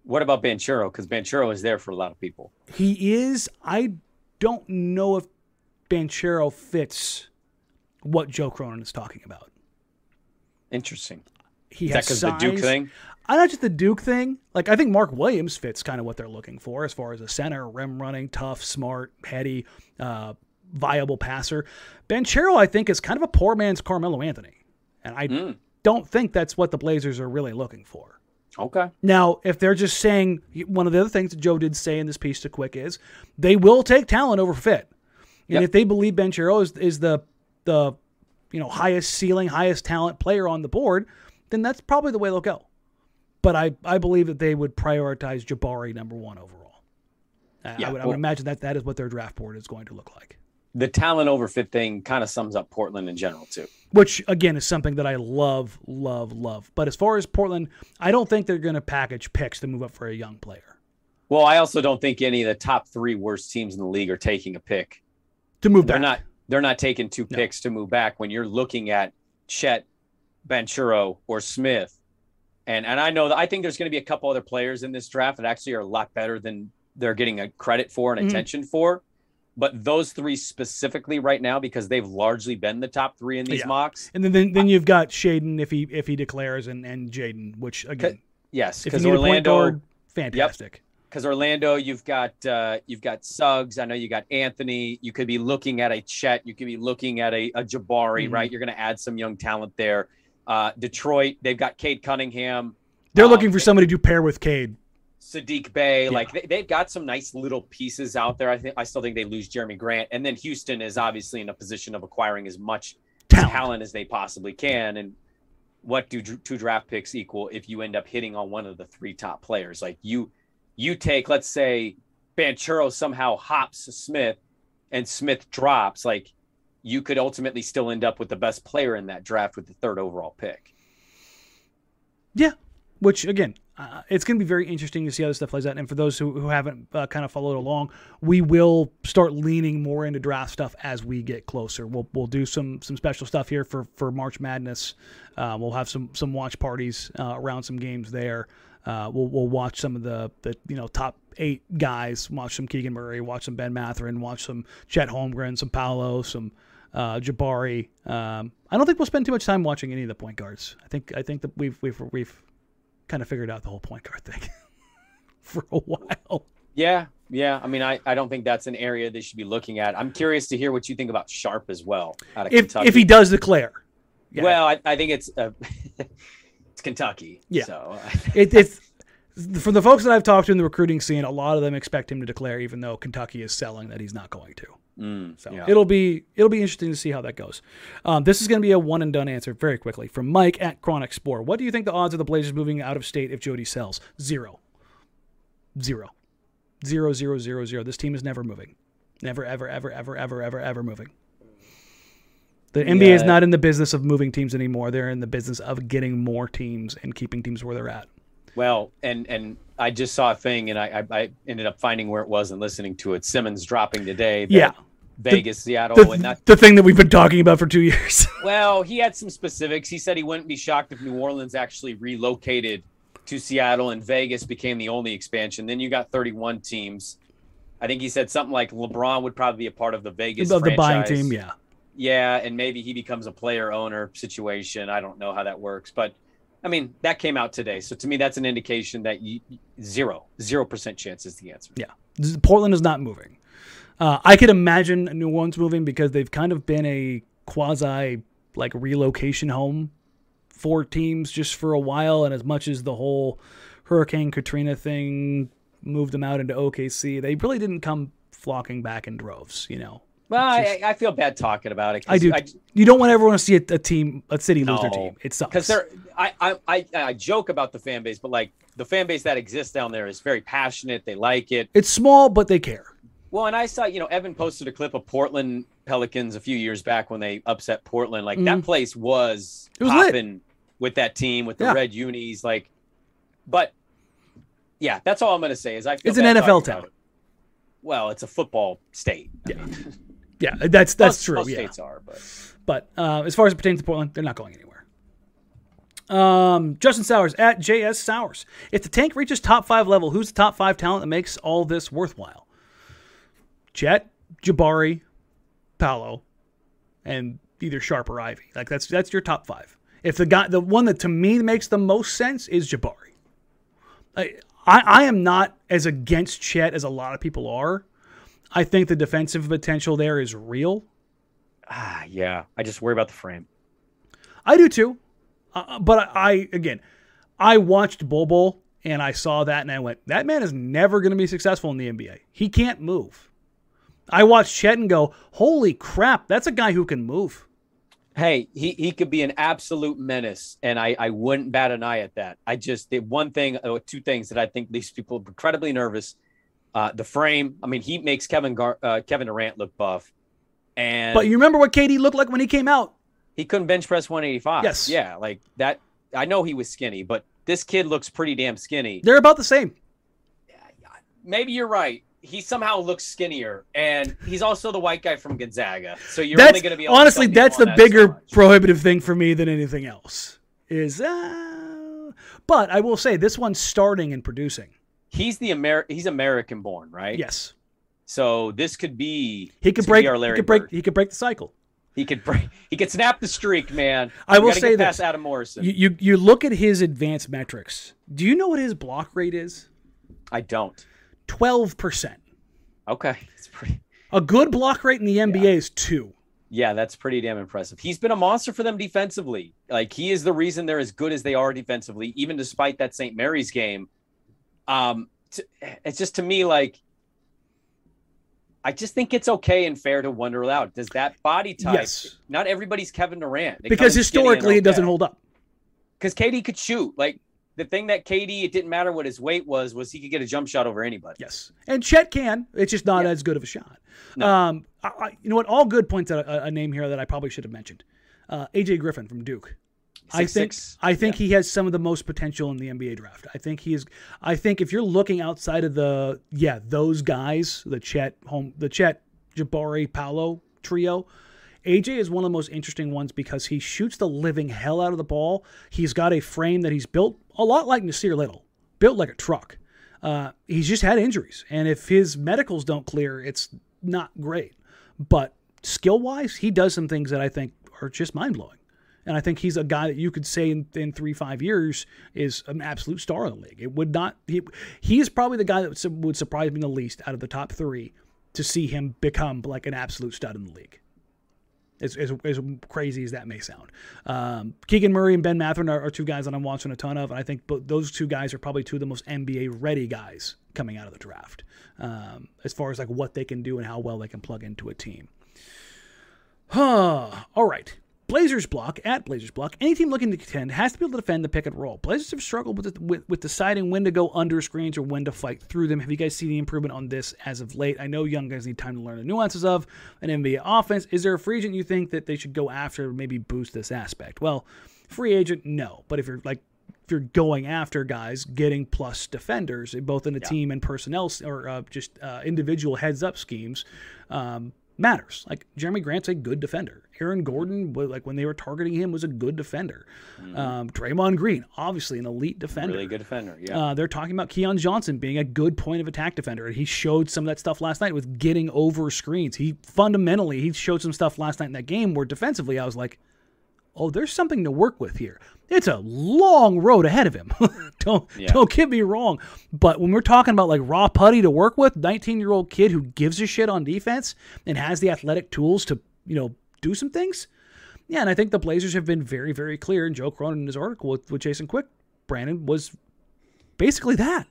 What about Banchero? Because Banchero is there for a lot of people. He is. I don't know if Banchero fits what Joe Cronin is talking about. Interesting. He Is that has because the Duke thing? I not just the Duke thing. Like I think Mark Williams fits kind of what they're looking for as far as a center, rim running, tough, smart, heady, uh, viable passer. Banchero, I think, is kind of a poor man's Carmelo Anthony, and I Mm. don't think that's what the Blazers are really looking for. Okay. Now, if they're just saying one of the other things that Joe did say in this piece to Quick is they will take talent over fit, and Yep. if they believe Banchero is, is the the you know highest ceiling, highest talent player on the board, then that's probably the way they'll go. But I, I believe that they would prioritize Jabari number one overall. Yeah, I, would, I would imagine that that is what their draft board is going to look like. The talent over fit thing kind of sums up Portland in general too. Which again is something that I love, love, love. But as far as Portland, I don't think they're going to package picks to move up for a young player Well, I also don't think any of the top three worst teams in the league are taking a pick. to move They're back. not. They're not taking two No. picks to move back when you're looking at Chet, Banchero, or Smith. And and I know that I think there's going to be a couple other players in this draft that actually are a lot better than they're getting a credit for and Mhm. attention for. But those three specifically right now, because they've largely been the top three in these Yeah. mocks. And then, then, then you've got Shaedon if he if he declares and and Jaden, which again, Yes, because need a point Orlando, guard, fantastic. because Orlando, you've got uh, you've got Suggs. I know you got Anthony. You could be looking at a Chet. You could be looking at a, a Jabari. Mhm. Right, you're going to add some young talent there. Uh, Detroit, they've got Cade Cunningham, They're Um, looking for somebody to pair with Cade. Saddiq Bey. Yeah. Like they, they've got some nice little pieces out there. I think I still think they lose Jerami Grant, and then Houston is obviously in a position of acquiring as much Talent. talent as they possibly can. And what do two draft picks equal if you end up hitting on one of the three top players? Like you, you take, let's say, Banchero somehow hops Smith, and Smith drops. Like you could ultimately still end up with the best player in that draft with the third overall pick. Yeah, which again, uh, it's going to be very interesting to see how this stuff plays out. And for those who, who haven't uh, kind of followed along, we will start leaning more into draft stuff as we get closer. We'll we'll do some some special stuff here for for March Madness. Uh, we'll have some some watch parties uh, around some games there. Uh, we'll we'll watch some of the the you know top eight guys. Watch some Keegan Murray. Watch some Ben Mathurin. Watch some Chet Holmgren. Some Paolo. Some uh, Jabari. Um, I don't think we'll spend too much time watching any of the point guards. I think I think that we've we've we've kind of figured out the whole point guard thing for a while. Yeah, yeah. I mean, I, I don't think that's an area they should be looking at. I'm curious to hear what you think about Sharpe as well. Out of If Kentucky. if he does declare, yeah. Well, I, I think it's uh, it's Kentucky. Yeah. So it, it's from the folks that I've talked to in the recruiting scene, a lot of them expect him to declare, even though Kentucky is selling that he's not going to. Mm, So yeah. it'll be it'll be interesting to see how that goes. Um, this is going to be a one and done answer very quickly from Mike at Chronic Sport. What do you think the odds of the Blazers moving out of state if Jody sells? Zero. Zero. Zero zero zero zero. This team is never moving. Never ever ever ever ever ever ever moving. The NBA is not in the business of moving teams anymore. They're in the business of getting more teams and keeping teams where they're at. Well, and and I just saw a thing, and I, I I ended up finding where it was and listening to it. Simmons dropping today. Yeah. Vegas, Seattle, The, and that. the thing that we've been talking about for two years. Well, he had some specifics. He said he wouldn't be shocked if New Orleans actually relocated to Seattle and Vegas became the only expansion. Then you got 31 teams. I think he said something like LeBron would probably be a part of the Vegas of the buying team. Yeah, Yeah, and maybe he becomes a player owner situation. I don't know how that works, but I mean that came out today. So to me, that's an indication that you, zero zero percent chance is the answer. yeah. Portland is not moving. Uh, I could imagine New Orleans moving because they've kind of been a quasi like relocation home for teams just for a while. And as much as the whole Hurricane Katrina thing moved them out into OKC, they really didn't come flocking back in droves. You know, Well, I, I feel bad talking about it. I do. I, you don't want everyone to see a, a team, a city lose their team. It sucks. because they're I, I I I joke about the fan base, but like the fan base that exists down there is very passionate. They like it. it's small, but they care. Well, and I saw you know Evan posted a clip of Portland Pelicans a few years back when they upset Portland. Like that place was, Mm-hmm. Was lit. popping with that team with the Yeah. red unis. Like, but yeah, that's all I'm gonna say is I. Feel It's an NFL town. it. Well, it's a football state. I Yeah. mean, Yeah, that's that's most- true. most yeah. states are, but But uh, as far as it pertains to Portland, they're not going anywhere. Um, Justin Sowers at JS Sowers. If the tank reaches top five level, who's the top five talent that makes all this worthwhile? Jet, Jabari, Paolo, and either Sharpe or Ivey. Like that's that's your top five. If the guy, the one that to me makes the most sense is Jabari. I, I, I am not as against Chet as a lot of people are. I think the defensive potential there is real. ah, yeah, I just worry about the frame. I do too. Uh, but I, I again, I watched Bol Bol and I saw that and I went, that man is never going to be successful in the NBA. He can't move. I watched Chet and go, holy crap, that's a guy who can move. Hey, he, he could be an absolute menace, and I, I wouldn't bat an eye at that. I just did one thing, or two things that I think these people are incredibly nervous. Uh, the frame. I mean, he makes Kevin Gar- uh, Kevin Durant look buff, and But you remember what KD looked like when he came out? he couldn't bench press 185. Yes. yeah, like that. I know he was skinny, but this kid looks pretty damn skinny. They're about the same. Maybe you're right. He somehow looks skinnier, and he's also the white guy from Gonzaga. So you're That's only going to be able honestly that's the that bigger much. prohibitive thing for me than anything else. Is uh, but I will say this one's starting and producing. he's the Amer- he's American born, right? Yes. So this could be He could break our he could break Bird. he could break the cycle. He could break. He could snap the streak, man. I We will say get this. Adam Morrison. You, you you look at his advanced metrics. Do you know what his block rate is? I don't. Twelve percent. Okay, it's pretty. A good block rate in the NBA is two. Yeah, that's pretty damn impressive. He's been a monster for them defensively. Like he is the reason they're as good as they are defensively, even despite that St. Mary's game. Um, t- it's just to me like. I just think it's okay and fair to wonder aloud. Does that body type? Yes. Not everybody's Kevin Durant. They Because historically it doesn't hold up. because KD could shoot. Like the thing that KD, it didn't matter what his weight was, was he could get a jump shot over anybody. Yes. And Chet can. It's just not Yeah. as good of a shot. No. Um, I, I, you know what? All good points out a, a name here that I probably should have mentioned. Uh, AJ Griffin from Duke. I think six. I think he has some of the most potential in the NBA draft. I think he is. I think if you're looking outside of the yeah those guys, the Chet home, the Chet Jabari Paolo trio, AJ is one of the most interesting ones because he shoots the living hell out of the ball. He's got a frame that he's built a lot like Nassir Little, built like a truck. Uh, he's just had injuries, and if his medicals don't clear, it's not great. But skill wise, he does some things that I think are just mind blowing. And I think he's a guy that you could say in, in three, five years is an absolute star in the league. It would not, he, he is probably the guy that would, would surprise me the least out of the top three to see him become like an absolute stud in the league. As, as, as crazy as that may sound. Um, Keegan Murray and Ben Mathurin are, are two guys that I'm watching a ton of. And I think those two guys are probably two of the most NBA ready guys coming out of the draft um, as far as like what they can do and how well they can plug into a team. Huh. All right. Blazers block at Blazers block. Any team looking to contend has to be able to defend the pick and roll. Blazers have struggled with, with with deciding when to go under screens or when to fight through them. Have you guys seen the improvement on this as of late? I know young guys need time to learn the nuances of an NBA offense. Is there a free agent you think that they should go after to maybe boost this aspect? Well, free agent, no. But if you're like if you're going after guys getting plus defenders, both in the team and personnel or uh, just uh, individual heads up schemes, um, matters. Like Jerami Grant's a good defender. Aaron Gordon, like when they were targeting him, was a good defender. Mm-hmm. Um, Draymond Green, obviously an elite defender. Really good defender. Yeah. Uh, they're talking about Keon Johnson being a good point of attack defender, and he showed some of that stuff last night with getting over screens. He fundamentally he showed some stuff last night in that game where defensively I was like, oh, there's something to work with here. It's a long road ahead of him. don't yeah. don't get me wrong, but when we're talking about like raw putty to work with, 19 year old kid who gives a shit on defense and has the athletic tools to you know do some things. Yeah, and I think the Blazers have been very very clear. And Joe Cronin in his article with, with Jason Quick, Brandon was basically that.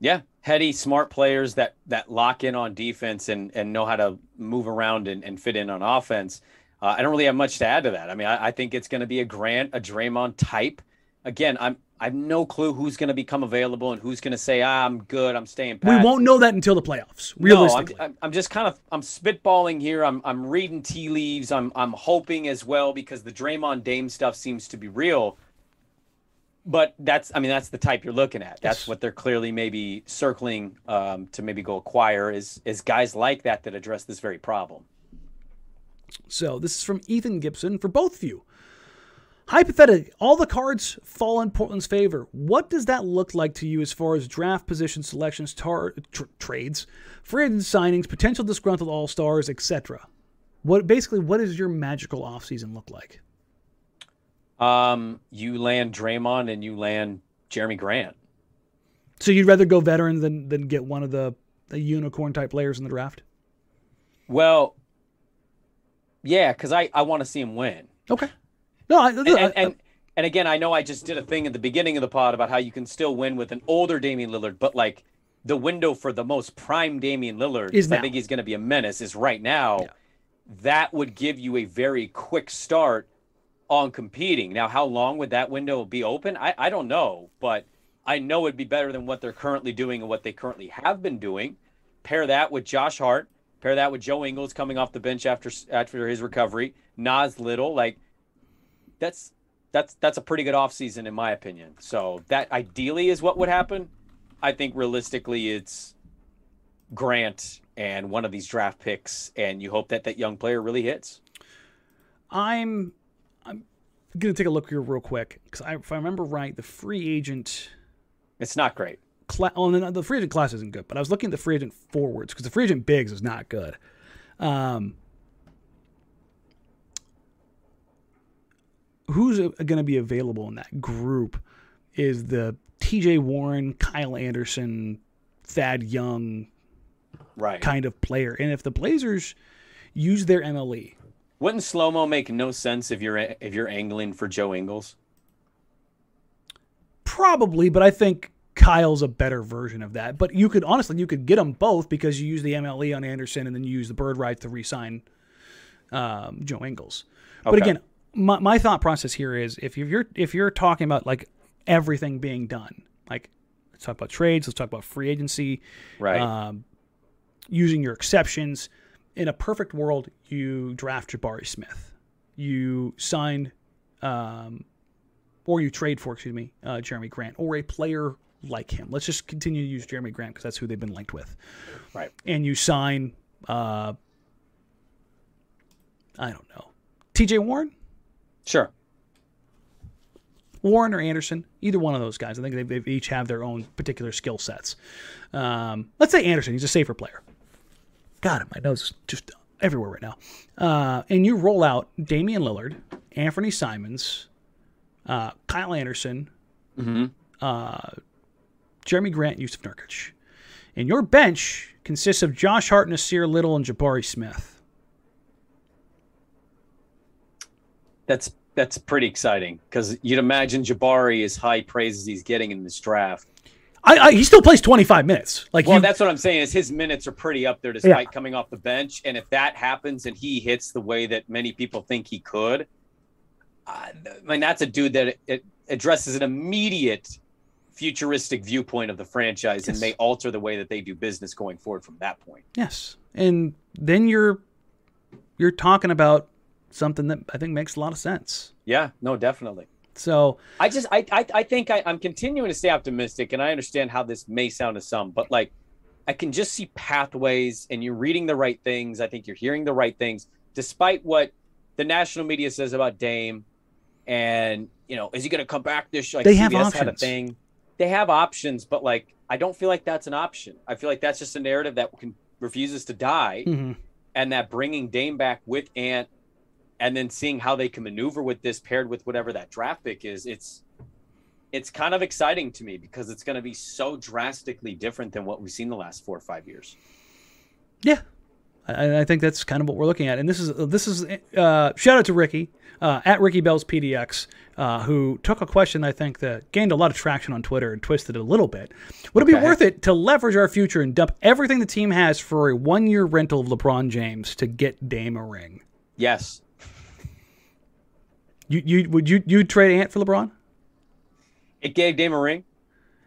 Yeah, heady, smart players that that lock in on defense and and know how to move around and, and fit in on offense. Uh, I don't really have much to add to that. I mean, I, I think it's going to be a Grant, a Draymond type. Again, I'm I have no clue who's going to become available and who's going to say ah, I'm good, I'm staying. Pat. We won't know that until the playoffs. Realistically, no, I'm, I'm just kind of I'm spitballing here. I'm I'm reading tea leaves. I'm I'm hoping as well because the Draymond Dame stuff seems to be real. But that's I mean that's the type you're looking at. That's yes. what they're clearly maybe circling um, to maybe go acquire is is guys like that that address this very problem. So this is from Ethan Gibson for both of you. Hypothetically, all the cards fall in Portland's favor. What does that look like to you as far as draft position selections, tar- tr- trades, free agent signings, potential disgruntled all stars, etc.? What basically, what does your magical offseason look like? Um, you land Draymond and you land Jerami Grant. So you'd rather go veteran than than get one of the, the unicorn type players in the draft? Well, yeah, because I, I want to see him win. Okay. No, I, and, and, and, and again, I know I just did a thing at the beginning of the pod about how you can still win with an older Damian Lillard, but like the window for the most prime Damian Lillard, is I think he's going to be a menace, is right now. Yeah. That would give you a very quick start on competing. Now, how long would that window be open? I, I don't know, but I know it'd be better than what they're currently doing and what they currently have been doing. Pair that with Josh Hart, Pair that with Joe Ingles coming off the bench after after his recovery. Nas Little, like that's that's that's a pretty good offseason in my opinion. So that ideally is what would happen. I think realistically it's Grant and one of these draft picks, and you hope that that young player really hits. I'm I'm gonna take a look here real quick because if I remember right, the free agent. It's not great class. Well, the, the free agent class isn't good, but I was looking at the free agent forwards because the free agent bigs is not good. Um, who's going to be available in that group is the T.J. Warren, Kyle Anderson, Thad Young, right kind of player. And if the Blazers use their MLE, wouldn't slow mo make no sense if you're if you're angling for Joe Ingles? Probably, but I think Kyle's a better version of that. But you could honestly, you could get them both because you use the MLE on Anderson and then you use the bird rights to re-sign um, Joe Ingles. Okay. But again, my, my thought process here is if you're if you're talking about like everything being done, like let's talk about trades, let's talk about free agency, right? Um, using your exceptions. In a perfect world, you draft Jabari Smith. You sign um, or you trade for, excuse me, uh, Jerami Grant, or a player like him. Let's just continue to use Jerami Grant because that's who they've been linked with. Right. And you sign, uh, I don't know, T.J. Warren. Sure. Warren or Anderson, either one of those guys. I think they, they each have their own particular skill sets. Um, let's say Anderson. He's a safer player. Got God, my nose is just everywhere right now. Uh, and you roll out Damian Lillard, Anfernee Simons, uh, Kyle Anderson, mm-hmm. uh, Jerami Grant, Jusuf Nurkic. And your bench consists of Josh Hart, Nassir Little, and Jabari Smith. That's that's pretty exciting because you'd imagine Jabari is high praise as he's getting in this draft. I, I, he still plays 25 minutes. Like well, you, that's what I'm saying is his minutes are pretty up there despite yeah. coming off the bench. And if that happens and he hits the way that many people think he could, I mean that's a dude that it, it addresses an immediate futuristic viewpoint of the franchise yes. and may alter the way that they do business going forward from that point. Yes. And then you're you're talking about something that I think makes a lot of sense. Yeah, no, definitely. So I just I I, I think I, I'm continuing to stay optimistic and I understand how this may sound to some, but like I can just see pathways and you're reading the right things. I think you're hearing the right things, despite what the national media says about Dame. And, you know, is he going to come back this like They CBS have had a options. thing? They have options, but like, I don't feel like that's an option. I feel like that's just a narrative that can, refuses to die. Mhm. And that bringing Dame back with Ant and then seeing how they can maneuver with this paired with whatever that draft pick is, it's, it's kind of exciting to me because it's going to be so drastically different than what we've seen the last four or five years. Yeah, I, I think that's kind of what we're looking at. And this is this is uh, shout out to Ricky uh, at Ricky Bell's PDX, uh, who took a question I think that gained a lot of traction on Twitter and twisted it a little bit. Would it be worth it to leverage our future and dump everything the team has for a one year rental of LeBron James to get Dame a ring? Yes. You you would you you trade Ant for LeBron? It gave Dame a ring.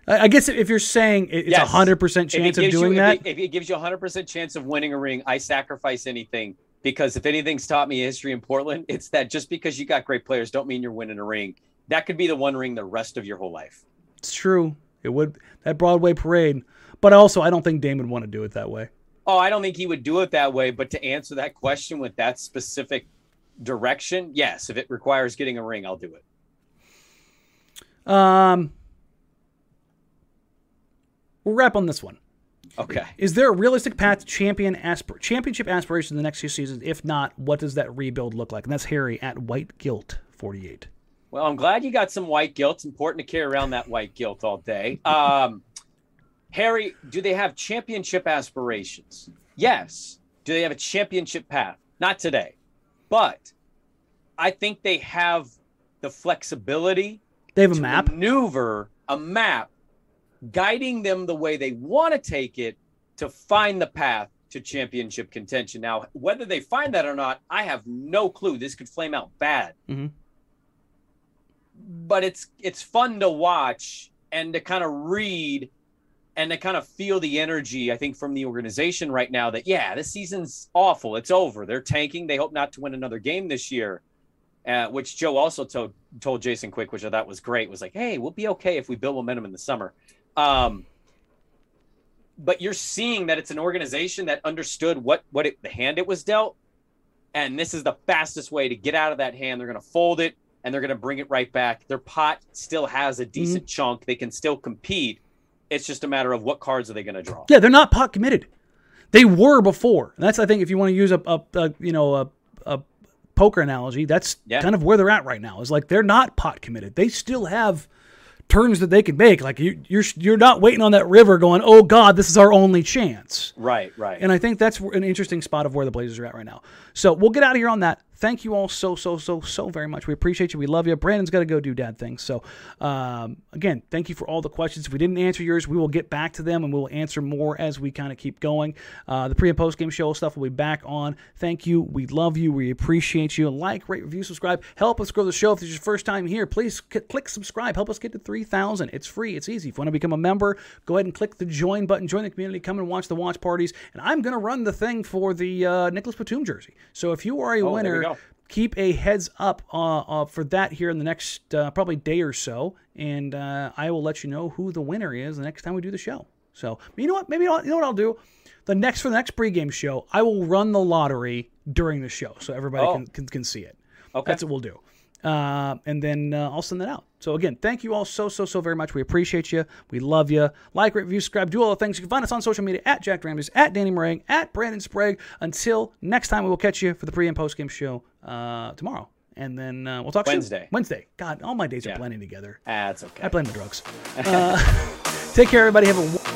I I guess if you're saying it's a Yes. hundred percent chance of doing you, that, If it, if it gives you a 100% chance of winning a ring, I sacrifice anything because if anything's taught me history in Portland, it's that just because you got great players don't mean you're winning a ring. That could be the one ring the rest of your whole life. it's true. It would that Broadway parade, but also I don't think Dame would want to do it that way. Oh, I don't think he would do it that way. But to answer that question with that specific direction, yes, if it requires getting a ring, I'll do it. Um, we'll wrap on this one. Okay. Is there a realistic path to champion aspir- championship aspirations in the next few seasons? If not, what does that rebuild look like? And that's Harry at White Guilt 48. Well, I'm glad you got some white guilt. It's important to carry around that white guilt all day. Um, Harry, do they have championship aspirations? Yes. Do they have a championship path? Not today. But I think they have the flexibility They have a to map. maneuver a map guiding them the way they want to take it to find the path to championship contention. Now, whether they find that or not, I have no clue. This could flame out bad. Mhm. But it's it's fun to watch and to kind of read and to kind of feel the energy I think from the organization right now that yeah, this season's awful. It's over. They're tanking. They hope not to win another game this year. Uh, which Joe also told told Jason Quick, which I thought was great, was like, "Hey, we'll be okay if we build momentum in the summer." Um, but you're seeing that it's an organization that understood what what it, the hand it was dealt, and this is the fastest way to get out of that hand. They're going to fold it and they're going to bring it right back. Their pot still has a decent chunk. They can still compete. It's just a matter of what cards are they going to draw. Yeah, they're not pot committed. They were before. And that's I think if you want to use a, a, a you know a, a poker analogy, that's Yeah. kind of where they're at right now. Is like they're not pot committed. They still have turns that they can make. Like you, you're you're not waiting on that river going, oh God, this is our only chance. Right, right. And I think that's an interesting spot of where the Blazers are at right now. So we'll get out of here on that. Thank you all so, so, so, so very much. We appreciate you. We love you. Brandon's got to go do dad things. So, um, again, thank you for all the questions. If we didn't answer yours, we will get back to them and we'll answer more as we kind of keep going. Uh, the pre and post game show stuff will be back on. Thank you. We love you. We appreciate you. Like, rate, review, subscribe. Help us grow the show. If this is your first time here, please c- click subscribe. Help us get to 3,000. It's free. It's easy. If you want to become a member, go ahead and click the join button. Join the community. Come and watch the watch parties. And I'm going to run the thing for the uh, Nicolas Batum jersey. So if you are a Oh, winner. Keep a heads up uh, uh, for that here in the next uh, probably day or so, and uh, I will let you know who the winner is the next time we do the show. So you know what? Maybe I'll, you know what I'll do. The next for the next pregame show, I will run the lottery during the show so everybody Oh. can, can can see it. Okay. That's what we'll do. Uh, and then uh, I'll send that out. So again, thank you all so so so very much. We appreciate you. We love you. Like, rate, review, subscribe, do all the things. You can find us on social media at Jack Ramsey, at Danny Marang, at Brandon Sprague. Until next time, we will catch you for the pre and post game show uh, tomorrow, and then uh, we'll talk soon. Wednesday. Wednesday. God, all my days are blending together. Ah, that's okay. I blame the drugs. Uh, take care, everybody. Have a